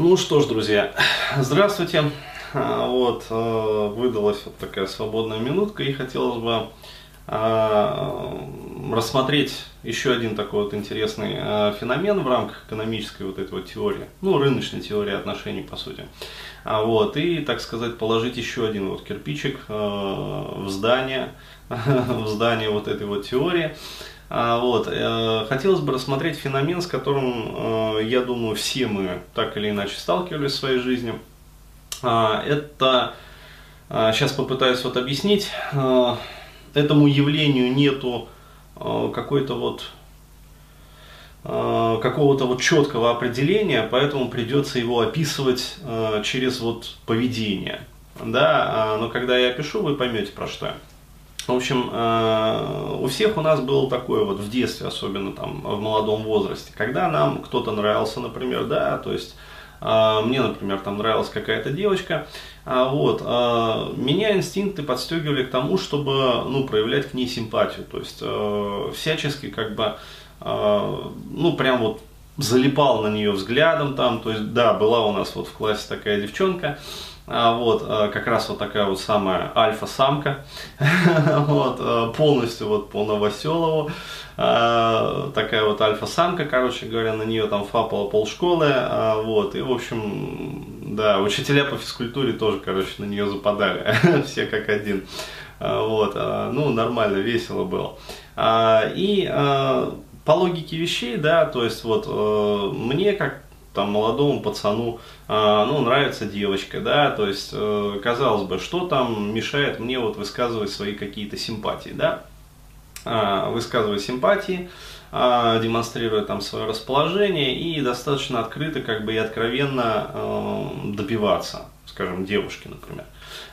Ну что ж, друзья, здравствуйте. А, вот, э, выдалась вот такая свободная минутка и хотелось бы а, рассмотреть еще один такой вот интересный а, феномен в рамках экономической вот этой вот теории, ну, рыночной теории отношений, по сути. Вот, и, так сказать, положить еще один вот кирпичик в здание, в здание вот этой вот теории. Вот. Э, хотелось бы рассмотреть феномен, с которым, э, я думаю, все мы так или иначе сталкивались в своей жизни – а, это, а, сейчас попытаюсь вот объяснить, а, этому явлению нету какой-то вот какого-то вот четкого определения, поэтому придется его описывать через вот поведение. Да, но когда я пишу, вы поймете про что я. В общем, у всех у нас было такое вот в детстве, особенно там в молодом возрасте, когда нам кто-то нравился, например, да, то есть а, мне, например, там нравилась какая-то девочка, а, вот, а, меня инстинкты подстегивали к тому, чтобы, ну, проявлять к ней симпатию, то есть э, всячески как бы, ну, прям вот залипал на нее взглядом там, то есть, да, была у нас вот в классе такая девчонка, вот, как раз вот такая вот самая альфа-самка, вот, полностью вот по Новоселову, такая вот альфа-самка, короче говоря, на нее там фапало полшколы, вот, и, в общем, да, учителя по физкультуре тоже, короче, на нее западали, все как один, вот, ну, нормально, весело было. И по логике вещей, да, то есть вот мне как там молодому пацану, э, ну, нравится девочка, да, то есть, э, казалось бы, что там мешает мне вот высказывать свои какие-то симпатии, да, э, высказывать симпатии, э, демонстрируя там свое расположение и достаточно открыто, как бы и откровенно э, добиваться, скажем, девушки, например.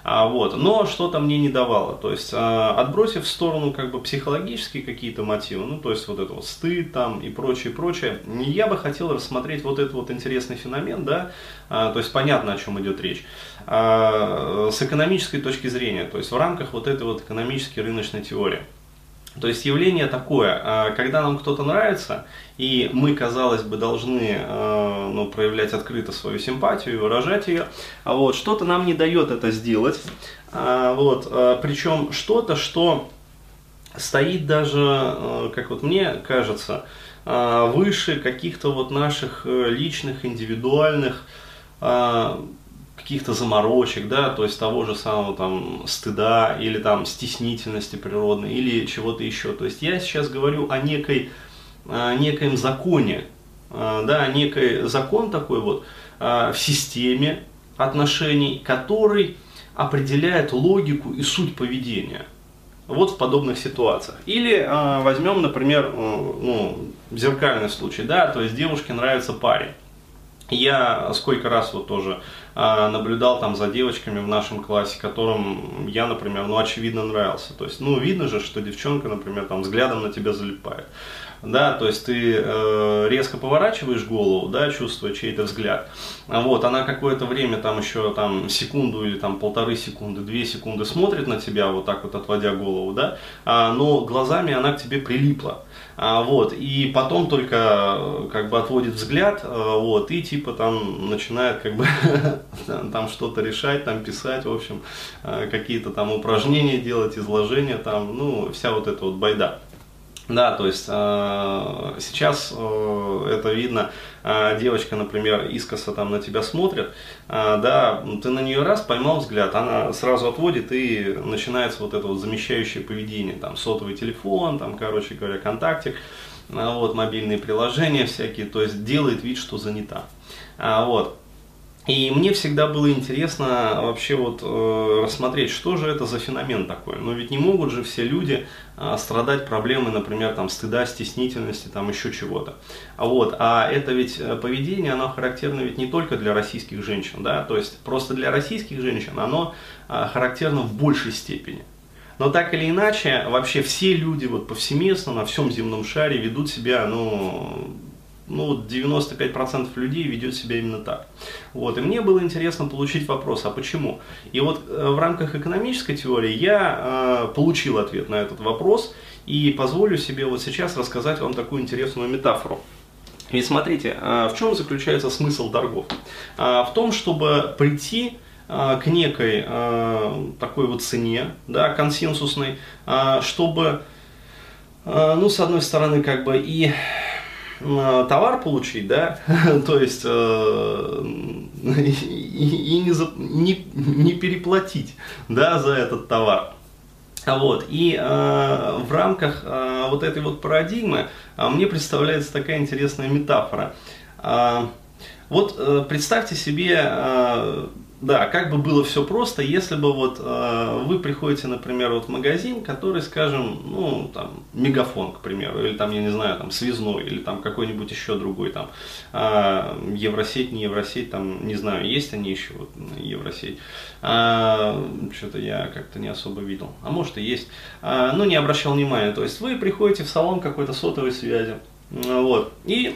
А, вот. Но что-то мне не давало. То есть, а, отбросив в сторону как бы психологические какие-то мотивы, ну, то есть, вот это вот стыд там и прочее, прочее, я бы хотел рассмотреть вот этот вот интересный феномен, да, а, то есть, понятно, о чем идет речь, а, с экономической точки зрения, то есть, в рамках вот этой вот экономической рыночной теории. То есть явление такое, а, когда нам кто-то нравится, и мы, казалось бы, должны а, ну, проявлять открыто свою симпатию и выражать ее, а вот что-то нам не дает это сделать, а, вот, причем что-то, что стоит даже, как вот мне кажется, выше каких-то вот наших э, личных, индивидуальных каких-то заморочек, да, то есть того же самого там стыда или там стеснительности природной или чего-то еще. То есть я сейчас говорю о некой, о некоем законе, а, да, некий закон такой вот а, в системе отношений, который определяет логику и суть поведения. Вот в подобных ситуациях. Или э, возьмем, например, э, ну, зеркальный случай, да, то есть девушке нравится парень. Я сколько раз вот тоже э, наблюдал там за девочками в нашем классе, которым я, например, ну, очевидно нравился. То есть, ну, видно же, что девчонка, например, там взглядом на тебя залипает. Да, то есть ты э, резко поворачиваешь голову, да, чувствуя чей-то взгляд. Вот, она какое-то время, там еще там секунду или там полторы секунды, две секунды смотрит на тебя, вот так вот отводя голову, да, а, но глазами она к тебе прилипла. А, вот, и потом только э, как бы отводит взгляд, э, вот, и типа там начинает как бы там что-то решать, там писать, в общем, э, какие-то там упражнения делать, изложения там, ну, вся вот эта вот байда. Да, то есть э, сейчас э, это видно, э, девочка, например, искоса там на тебя смотрит, э, да, ты на нее раз поймал взгляд, она сразу отводит и начинается вот это вот замещающее поведение, там сотовый телефон, там, короче говоря, контактик, э, вот мобильные приложения всякие, то есть делает вид, что занята. А, вот. И мне всегда было интересно вообще вот э, рассмотреть, что же это за феномен такой. Но ведь не могут же все люди э, страдать проблемой, например, там стыда, стеснительности, там еще чего-то. А вот, а это ведь э, поведение, оно характерно ведь не только для российских женщин, да, то есть просто для российских женщин оно э, характерно в большей степени. Но так или иначе, вообще все люди вот повсеместно на всем земном шаре ведут себя, ну, ну, 95% людей ведет себя именно так. Вот, и мне было интересно получить вопрос, а почему? И вот э, в рамках экономической теории я э, получил ответ на этот вопрос и позволю себе вот сейчас рассказать вам такую интересную метафору. Ведь смотрите, в чем заключается смысл торгов? В том, чтобы прийти к некой такой вот цене, да, консенсусной, чтобы, ну, с одной стороны, как бы и товар получить, да, то есть э, и, не, за, не, не переплатить, да, за этот товар. Вот. И э, в рамках э, вот этой вот парадигмы э, мне представляется такая интересная метафора. Э, вот э, представьте себе э, да, как бы было все просто, если бы вот э, вы приходите, например, вот в магазин, который, скажем, ну, там, мегафон, к примеру, или там, я не знаю, там, связной, или там какой-нибудь еще другой, там, э, Евросеть, не Евросеть, там, не знаю, есть они еще, вот, Евросеть. Э, что-то я как-то не особо видел, а может и есть, э, но не обращал внимания. То есть вы приходите в салон какой-то сотовой связи, вот, и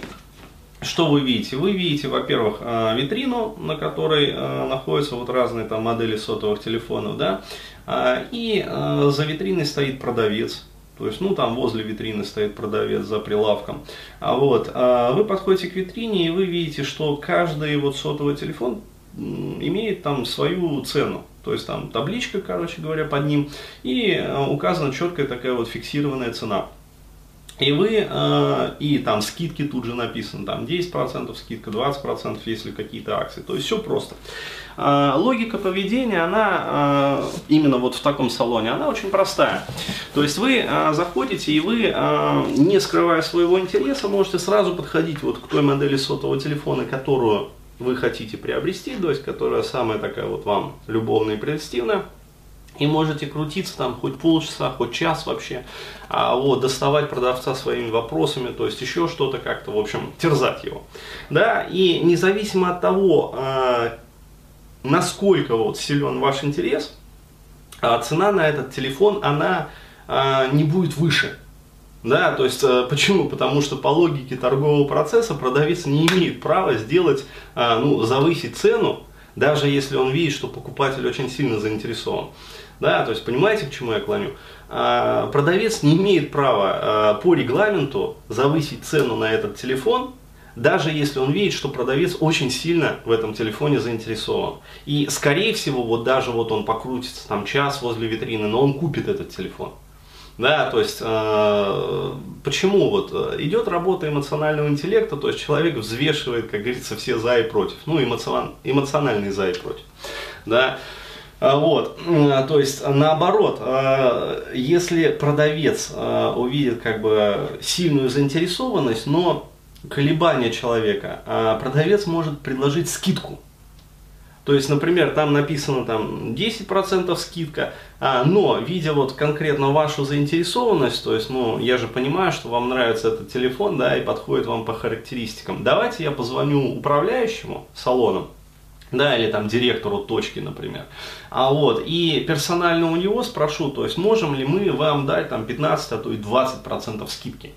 что вы видите? Вы видите, во-первых, э, витрину, на которой э, находятся вот разные там модели сотовых телефонов, да, а, и э, за витриной стоит продавец, то есть, ну, там возле витрины стоит продавец за прилавком. А вот, вы подходите к витрине, и вы видите, что каждый вот сотовый телефон имеет там свою цену. То есть, там табличка, короче говоря, под ним, и указана четкая такая вот фиксированная цена. И вы, э, и там скидки тут же написаны, там 10% скидка, 20%, если какие-то акции. То есть все просто. Э, логика поведения, она э, именно вот в таком салоне, она очень простая. То есть вы э, заходите и вы, э, не скрывая своего интереса, можете сразу подходить вот к той модели сотового телефона, которую вы хотите приобрести, то есть которая самая такая вот вам любовная и прелестивная и можете крутиться там хоть полчаса, хоть час вообще, а, вот, доставать продавца своими вопросами, то есть еще что-то как-то, в общем, терзать его. Да, и независимо от того, а, насколько вот силен ваш интерес, а, цена на этот телефон, она а, не будет выше. Да, то есть а, почему? Потому что по логике торгового процесса продавец не имеет права сделать, а, ну, завысить цену, даже если он видит, что покупатель очень сильно заинтересован. Да, то есть понимаете, к чему я клоню? А, продавец не имеет права а, по регламенту завысить цену на этот телефон, даже если он видит, что продавец очень сильно в этом телефоне заинтересован. И скорее всего, вот даже вот он покрутится там час возле витрины, но он купит этот телефон. Да, то есть э, почему вот идет работа эмоционального интеллекта, то есть человек взвешивает, как говорится, все за и против, ну эмоцион, эмоциональные за и против, да. А, вот, то есть наоборот, а, если продавец а, увидит как бы сильную заинтересованность, но колебания человека, продавец может предложить скидку. То есть, например, там написано там 10% скидка, но видя вот конкретно вашу заинтересованность, то есть, ну, я же понимаю, что вам нравится этот телефон, да, и подходит вам по характеристикам. Давайте я позвоню управляющему салоном, да, или там директору точки, например. А вот, и персонально у него спрошу, то есть можем ли мы вам дать там 15, а то и 20 процентов скидки.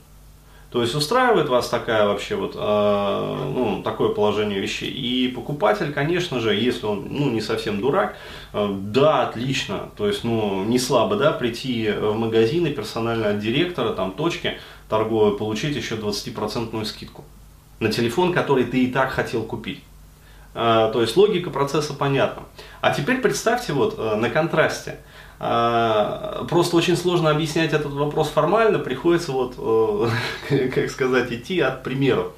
То есть устраивает вас такая вообще вот, э, ну, такое положение вещей. И покупатель, конечно же, если он, ну, не совсем дурак, э, да, отлично, то есть, ну, не слабо, да, прийти в магазин и персонально от директора, там, точки торговой, получить еще 20% скидку на телефон, который ты и так хотел купить. А, то есть логика процесса понятна. А теперь представьте вот э, на контрасте. А, просто очень сложно объяснять этот вопрос формально, приходится вот, э, как сказать, идти от примеров.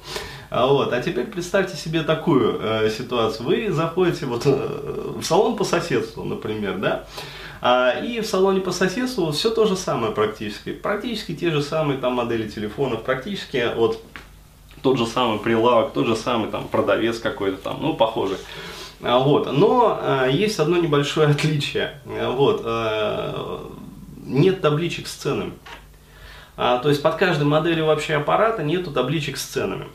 А вот. А теперь представьте себе такую э, ситуацию. Вы заходите вот в салон по соседству, например, да, а, и в салоне по соседству все то же самое практически. Практически те же самые там модели телефонов, практически вот тот же самый прилавок, тот же самый там продавец какой-то там, ну, похожий. А, вот. Но э, есть одно небольшое отличие. Вот. Э, нет табличек с ценами. А, то есть под каждой моделью вообще аппарата нету табличек с ценами.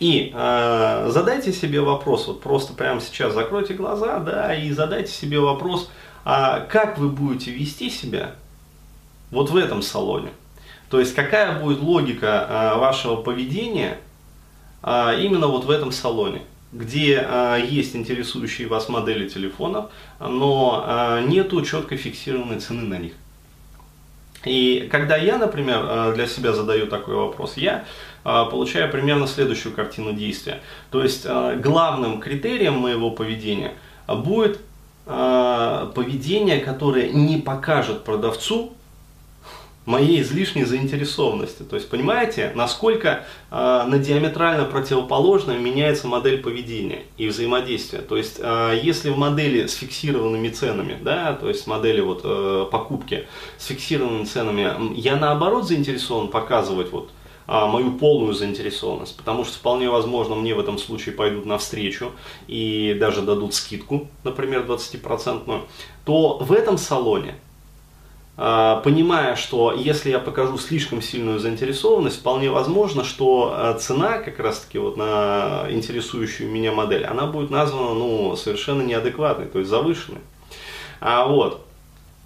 И э, задайте себе вопрос, вот просто прямо сейчас закройте глаза, да, и задайте себе вопрос, а как вы будете вести себя вот в этом салоне. То есть какая будет логика а, вашего поведения а, именно вот в этом салоне, где а, есть интересующие вас модели телефонов, но нету четко фиксированной цены на них. И когда я, например, для себя задаю такой вопрос, я получаю примерно следующую картину действия. То есть главным критерием моего поведения будет поведение, которое не покажет продавцу, моей излишней заинтересованности. То есть, понимаете, насколько э, на диаметрально противоположную меняется модель поведения и взаимодействия. То есть, э, если в модели с фиксированными ценами, да, то есть модели вот, э, покупки с фиксированными ценами, я наоборот заинтересован показывать вот, а, мою полную заинтересованность, потому что вполне возможно мне в этом случае пойдут навстречу и даже дадут скидку, например, 20%, то в этом салоне понимая, что если я покажу слишком сильную заинтересованность, вполне возможно, что а, цена как раз таки вот на интересующую меня модель, она будет названа ну, совершенно неадекватной, то есть завышенной. А, вот.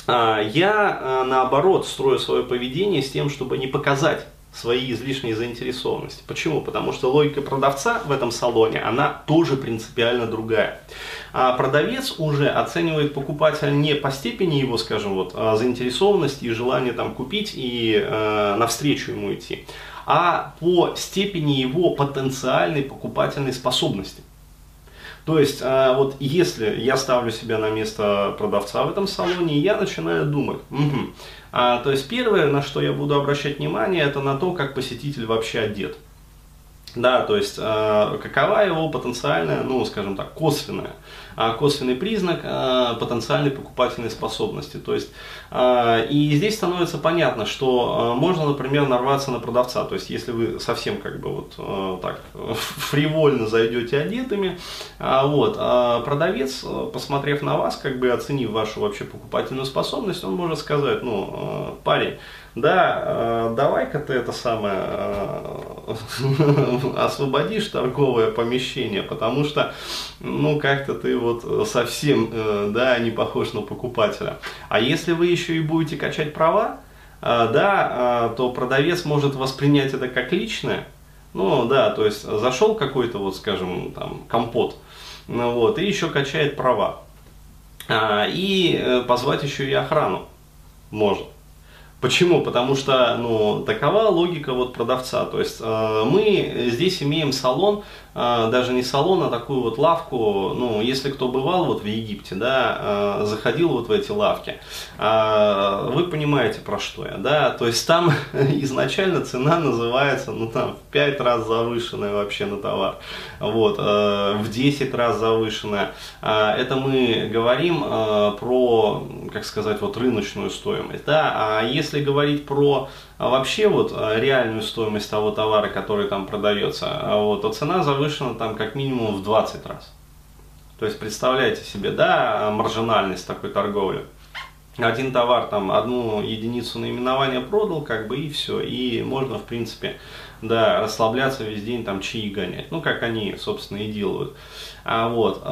А, я наоборот строю свое поведение с тем, чтобы не показать свои излишние заинтересованности. Почему? Потому что логика продавца в этом салоне, она тоже принципиально другая. А продавец уже оценивает покупателя не по степени его, скажем, вот, а заинтересованности и желания там купить и э, навстречу ему идти, а по степени его потенциальной покупательной способности. То есть, э, вот если я ставлю себя на место продавца в этом салоне, я начинаю думать, угу, а, то есть первое, на что я буду обращать внимание, это на то, как посетитель вообще одет. Да, то есть э, какова его потенциальная, ну, скажем так, косвенная, косвенный признак э, потенциальной покупательной способности. То есть, э, и здесь становится понятно, что можно, например, нарваться на продавца. То есть, если вы совсем как бы вот так фривольно зайдете одетыми, вот, продавец, посмотрев на вас, как бы оценив вашу вообще покупательную способность, он может сказать, ну, парень, да, э, давай-ка ты это самое э, освободишь торговое помещение, потому что, ну, как-то ты вот совсем, э, да, не похож на покупателя. А если вы еще и будете качать права, да, то продавец может воспринять это как личное, ну, да, то есть зашел какой-то, вот, скажем, там, компот, ну, вот, и еще качает права. И позвать еще и охрану может. Почему? Потому что ну, такова логика вот продавца. То есть э, мы здесь имеем салон, даже не салон, а такую вот лавку. Ну, если кто бывал вот в Египте, да, э, заходил вот в эти лавки, э, вы понимаете про что я, да. То есть там изначально цена называется, ну там в 5 раз завышенная вообще на товар, вот, в 10 раз завышенная. Это мы говорим про, как сказать, вот рыночную стоимость, да. А если говорить про а, вообще вот а, реальную стоимость того товара, который там продается, а, вот, то цена завышена там как минимум в 20 раз. То есть представляете себе, да, маржинальность такой торговли. Один товар, там, одну единицу наименования продал, как бы и все. И можно, в принципе, да, расслабляться весь день, там, чаи гонять. Ну, как они, собственно, и делают. А вот,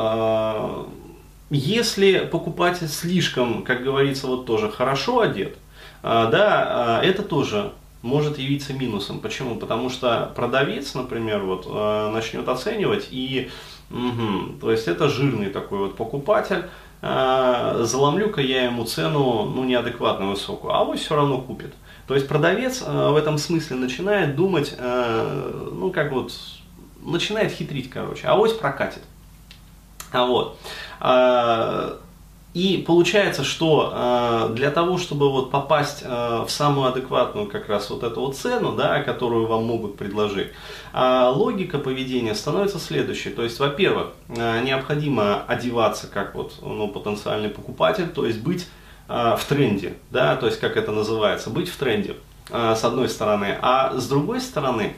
если покупатель слишком, как говорится, вот тоже хорошо одет, а, да, а, это тоже может явиться минусом. Почему? Потому что продавец, например, вот, а, начнет оценивать и, угу, то есть это жирный такой вот покупатель, заломлю-ка я ему цену ну, неадекватно высокую, а он все равно купит. То есть продавец в этом смысле начинает думать, ну как вот, начинает хитрить, короче, а авось прокатит. А вот. И получается, что э, для того, чтобы вот попасть э, в самую адекватную как раз вот эту вот цену, да, которую вам могут предложить, э, логика поведения становится следующей. То есть, во-первых, необходимо одеваться как вот ну, потенциальный покупатель, то есть быть в тренде, да, то есть как это называется, быть в тренде с одной стороны, а с другой стороны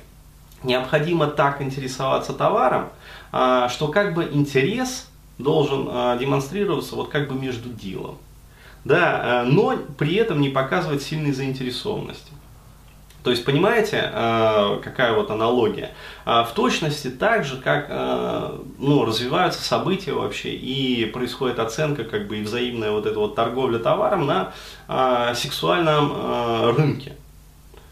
необходимо так интересоваться товаром, что как бы интерес должен э, демонстрироваться вот как бы между делом. Да, э, но при этом не показывать сильной заинтересованности. То есть, понимаете, э, какая вот аналогия? В точности так же, как ну, развиваются события вообще и происходит оценка как бы и взаимная вот эта вот торговля товаром на сексуальном рынке.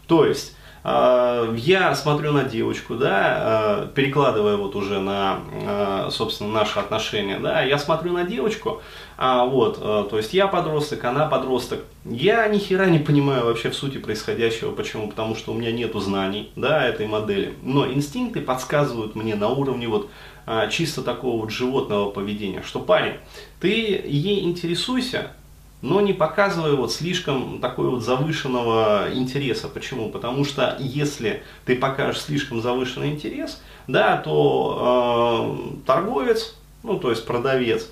То есть, я смотрю на девочку, да, э, перекладывая вот уже на, э, собственно, наши отношения, да, я смотрю на девочку, а, вот, то есть я подросток, она подросток. Я ни хера не понимаю вообще в сути происходящего. Почему? Потому что у меня нету знаний, да, этой модели. Но инстинкты подсказывают мне на уровне вот а, чисто такого вот животного поведения, что парень, ты ей интересуйся, но не показывай вот слишком такой вот завышенного интереса. Почему? Потому что если ты покажешь слишком завышенный интерес, да, то э, торговец, ну то есть продавец,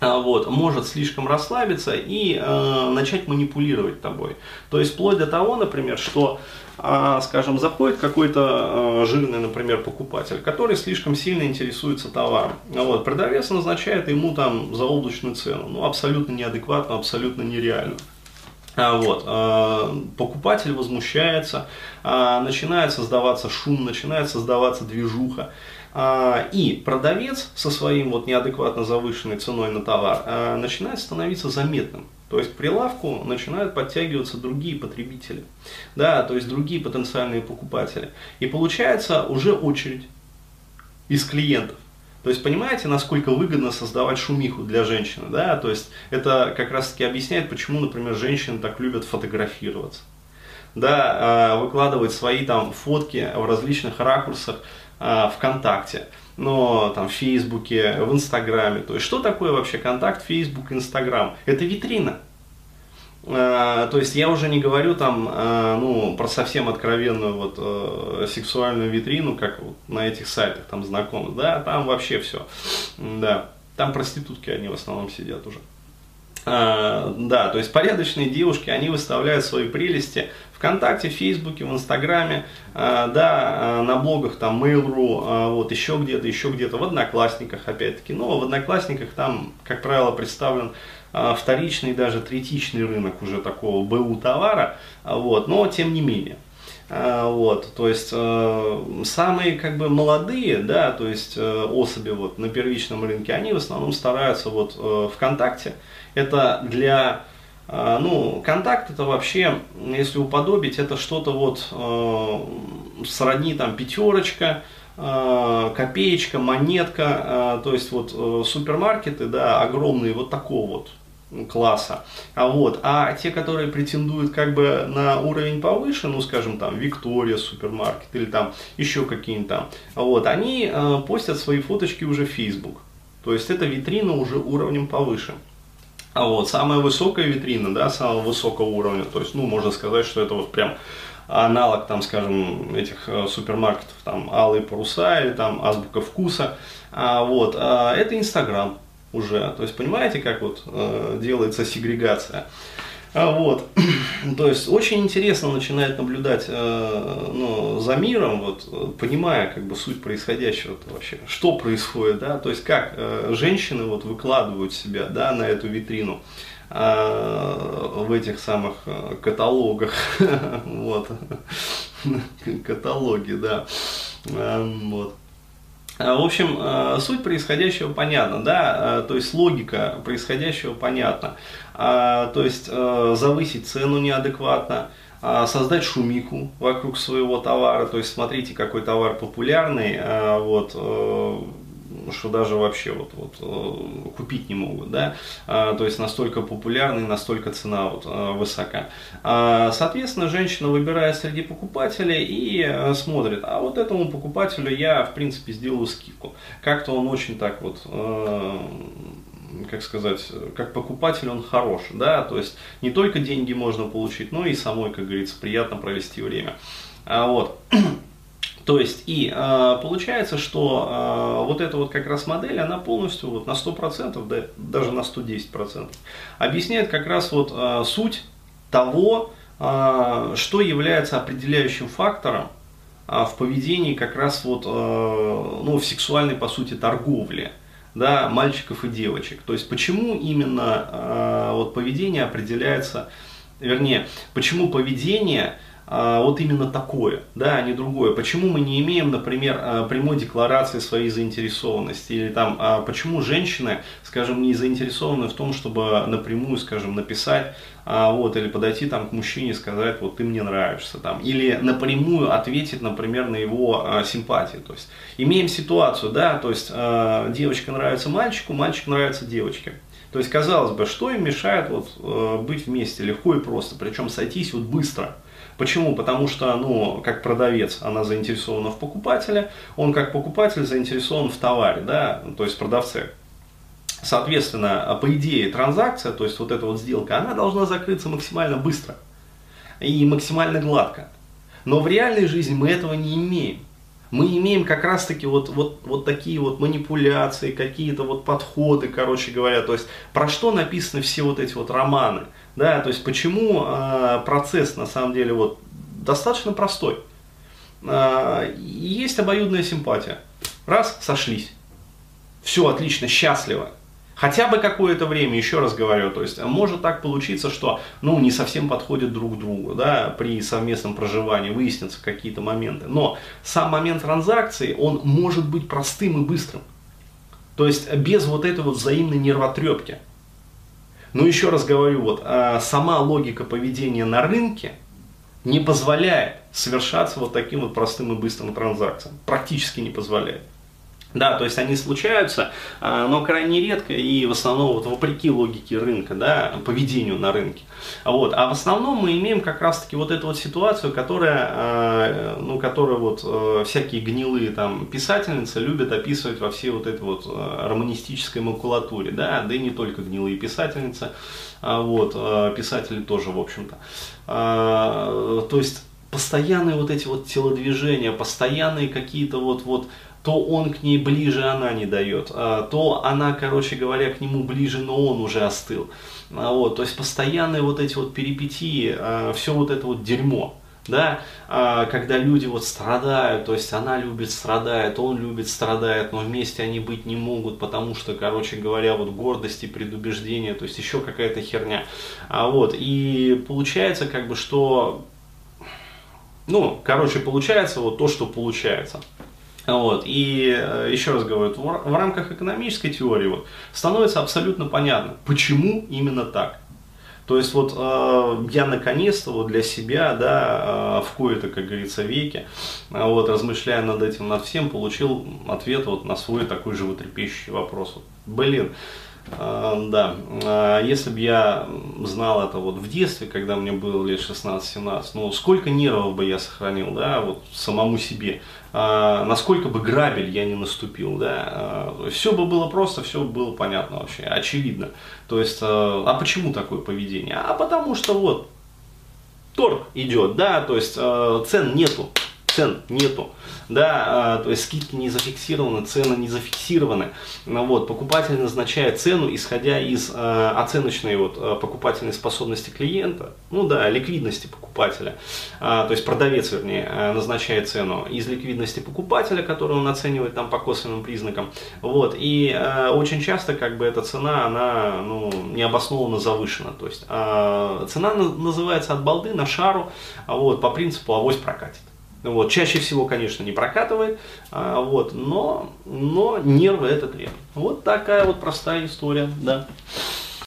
вот, может слишком расслабиться и э, начать манипулировать тобой. То есть вплоть до того, например, что, э, скажем, заходит какой-то э, жирный, например, покупатель, который слишком сильно интересуется товаром. Вот, продавец назначает ему там заоблачную цену, ну, абсолютно неадекватно, абсолютно нереально. А, вот, э, покупатель возмущается, начинает создаваться шум, начинает создаваться движуха. А, и продавец со своим вот неадекватно завышенной ценой на товар а, начинает становиться заметным. То есть прилавку начинают подтягиваться другие потребители, да, то есть другие потенциальные покупатели. И получается уже очередь из клиентов. То есть понимаете, насколько выгодно создавать шумиху для женщины, да, то есть это как раз таки объясняет, почему, например, женщины так любят фотографироваться, да, а, выкладывать свои там фотки в различных ракурсах, ВКонтакте, но там в Фейсбуке, в Инстаграме. То есть что такое вообще контакт, Фейсбук, Инстаграм? Это витрина. Э, то есть я уже не говорю там, э, ну, про совсем откровенную вот э, сексуальную витрину, как вот на этих сайтах там знакомы, да, там вообще все, да, там проститутки они в основном сидят уже. А, да, то есть порядочные девушки, они выставляют свои прелести ВКонтакте, в Фейсбуке, в Инстаграме, а, да, а, на блогах там Mail.ru, вот еще где-то, еще где-то, в Одноклассниках опять-таки. Но в Одноклассниках там, как правило, представлен вторичный, даже третичный рынок уже такого БУ товара, вот, но тем не менее. Вот, то есть э, самые как бы молодые, да, то есть э, особи вот на первичном рынке, они в основном стараются вот э, ВКонтакте, это для, э, ну, контакт это вообще, если уподобить, это что-то вот э, сродни там пятерочка, э, копеечка, монетка, то есть вот супермаркеты, да, огромные вот такого вот класса. А вот, а те, которые претендуют как бы на уровень повыше, ну, скажем, там, Виктория супермаркет или там еще какие-нибудь там, вот, они э, постят свои фоточки уже в Facebook. То есть это витрина уже уровнем повыше. А вот самая высокая витрина, да, самого высокого уровня, то есть, ну, можно сказать, что это вот прям аналог, там, скажем, этих э, супермаркетов, там, Алые паруса или там Азбука вкуса, а, вот, а, это Инстаграм уже, то есть, понимаете, как вот э, делается сегрегация. А вот, то есть очень интересно начинает наблюдать э, ну, за миром, вот, понимая как бы суть происходящего вообще, что происходит, да, то есть как э, женщины вот выкладывают себя, да, на эту витрину э, в этих самых э, каталогах, вот, каталоги, да, э, вот. Э, в общем, э, суть происходящего понятна, да, э, то есть логика происходящего понятна. То есть завысить цену неадекватно, создать шумиху вокруг своего товара, то есть смотрите, какой товар популярный, вот, что даже вообще вот, вот, э, купить не могут, да, а, то есть настолько популярный, настолько цена вот, э, высока. А, соответственно, женщина выбирает среди покупателей и э, смотрит, а вот этому покупателю я, в принципе, сделаю скидку. Как-то он очень так вот как сказать, как покупатель он хорош, да, то есть не только деньги можно получить, но и самой, как говорится, приятно провести время. А вот. То есть, и э, получается, что э, вот эта вот как раз модель, она полностью вот на 100%, да, даже на 110% объясняет как раз вот э, суть того, э, что является определяющим фактором э, в поведении как раз вот, э, ну, в сексуальной, по сути, торговле да, мальчиков и девочек. То есть, почему именно э, вот поведение определяется, вернее, почему поведение вот именно такое, да, а не другое. Почему мы не имеем, например, а, прямой декларации своей заинтересованности, или там, а, почему женщины, скажем, не заинтересованы в том, чтобы напрямую, скажем, написать, а, вот, или подойти там к мужчине и сказать, вот ты мне нравишься, там, или напрямую ответить, например, на его а, симпатии, то есть, имеем ситуацию, да, то есть, а, девочка нравится мальчику, мальчик нравится девочке, то есть, казалось бы, что им мешает вот, быть вместе? Легко и просто, причем сойтись вот быстро. Почему? Потому что, ну, как продавец, она заинтересована в покупателе, он как покупатель заинтересован в товаре, да, то есть продавце. Соответственно, по идее, транзакция, то есть вот эта вот сделка, она должна закрыться максимально быстро и максимально гладко. Но в реальной жизни мы этого не имеем мы имеем как раз-таки вот, вот, вот такие вот манипуляции, какие-то вот подходы, короче говоря, то есть про что написаны все вот эти вот романы, да, то есть почему э, процесс на самом деле вот достаточно простой. Э, есть обоюдная симпатия, раз, сошлись, все отлично, счастливо, хотя бы какое-то время, еще раз говорю, то есть может так получиться, что ну, не совсем подходят друг другу да, при совместном проживании, выяснятся какие-то моменты. Но сам момент транзакции, он может быть простым и быстрым. То есть без вот этой вот взаимной нервотрепки. Но еще раз говорю, вот, а, сама логика поведения на рынке не позволяет совершаться вот таким вот простым и быстрым транзакциям. Практически не позволяет. Да, то есть они случаются, а, но крайне редко и в основном вот вопреки логике рынка, да, поведению на рынке. Вот. А в основном мы имеем как раз-таки вот эту вот ситуацию, которая, а, ну, которая вот э, всякие гнилые там писательницы любят описывать во всей вот этой вот э, романистической макулатуре, да, да и не только гнилые писательницы, а вот, э, писатели тоже, в общем-то. То есть постоянные вот эти вот телодвижения, постоянные какие-то вот, вот то он к ней ближе, она не дает, а, то она, короче говоря, к нему ближе, но он уже остыл. А, вот, то есть постоянные вот эти вот перипетии, а, все вот это вот дерьмо, да, когда люди вот страдают, то есть она любит, страдает, он любит, страдает, но вместе они быть не могут, потому что, короче говоря, вот гордость и предубеждение, то есть еще какая-то херня. А вот, и получается как бы, что, ну, короче, получается вот то, что получается. Вот. И э, еще раз говорю, в рамках экономической теории вот, становится абсолютно понятно, почему именно так. То есть вот э, я наконец-то вот для себя, да, э, в кои-то, как говорится, веке, э, вот, размышляя над этим, над всем, получил ответ вот на свой такой животрепещущий вопрос. Вот, блин, да, э, если бы я знал это вот в детстве, когда мне было лет 16-17, ну сколько нервов бы я сохранил, да, вот самому себе, а, насколько бы грабель я не наступил, да, а, все бы было просто, все было понятно вообще, очевидно. То есть, а, а почему такое поведение? А потому что вот торг идет, да, то есть цен нету, цен нету. Да, а, то есть скидки не зафиксированы, цены не зафиксированы, ну вот, покупатель назначает цену, исходя из э, оценочной вот, а, покупательной способности клиента, ну да, ликвидности покупателя, то есть продавец, вернее, назначает цену из ликвидности покупателя, которую он оценивает там по косвенным признакам, вот, и очень часто как бы эта цена, она, ну, необоснованно завышена, то есть цена называется от балды на шару, вот, по принципу авось прокатит. Вот. Чаще всего, конечно, не прокатывает, а, вот, но, но нервы это требует. Вот такая вот простая история, да.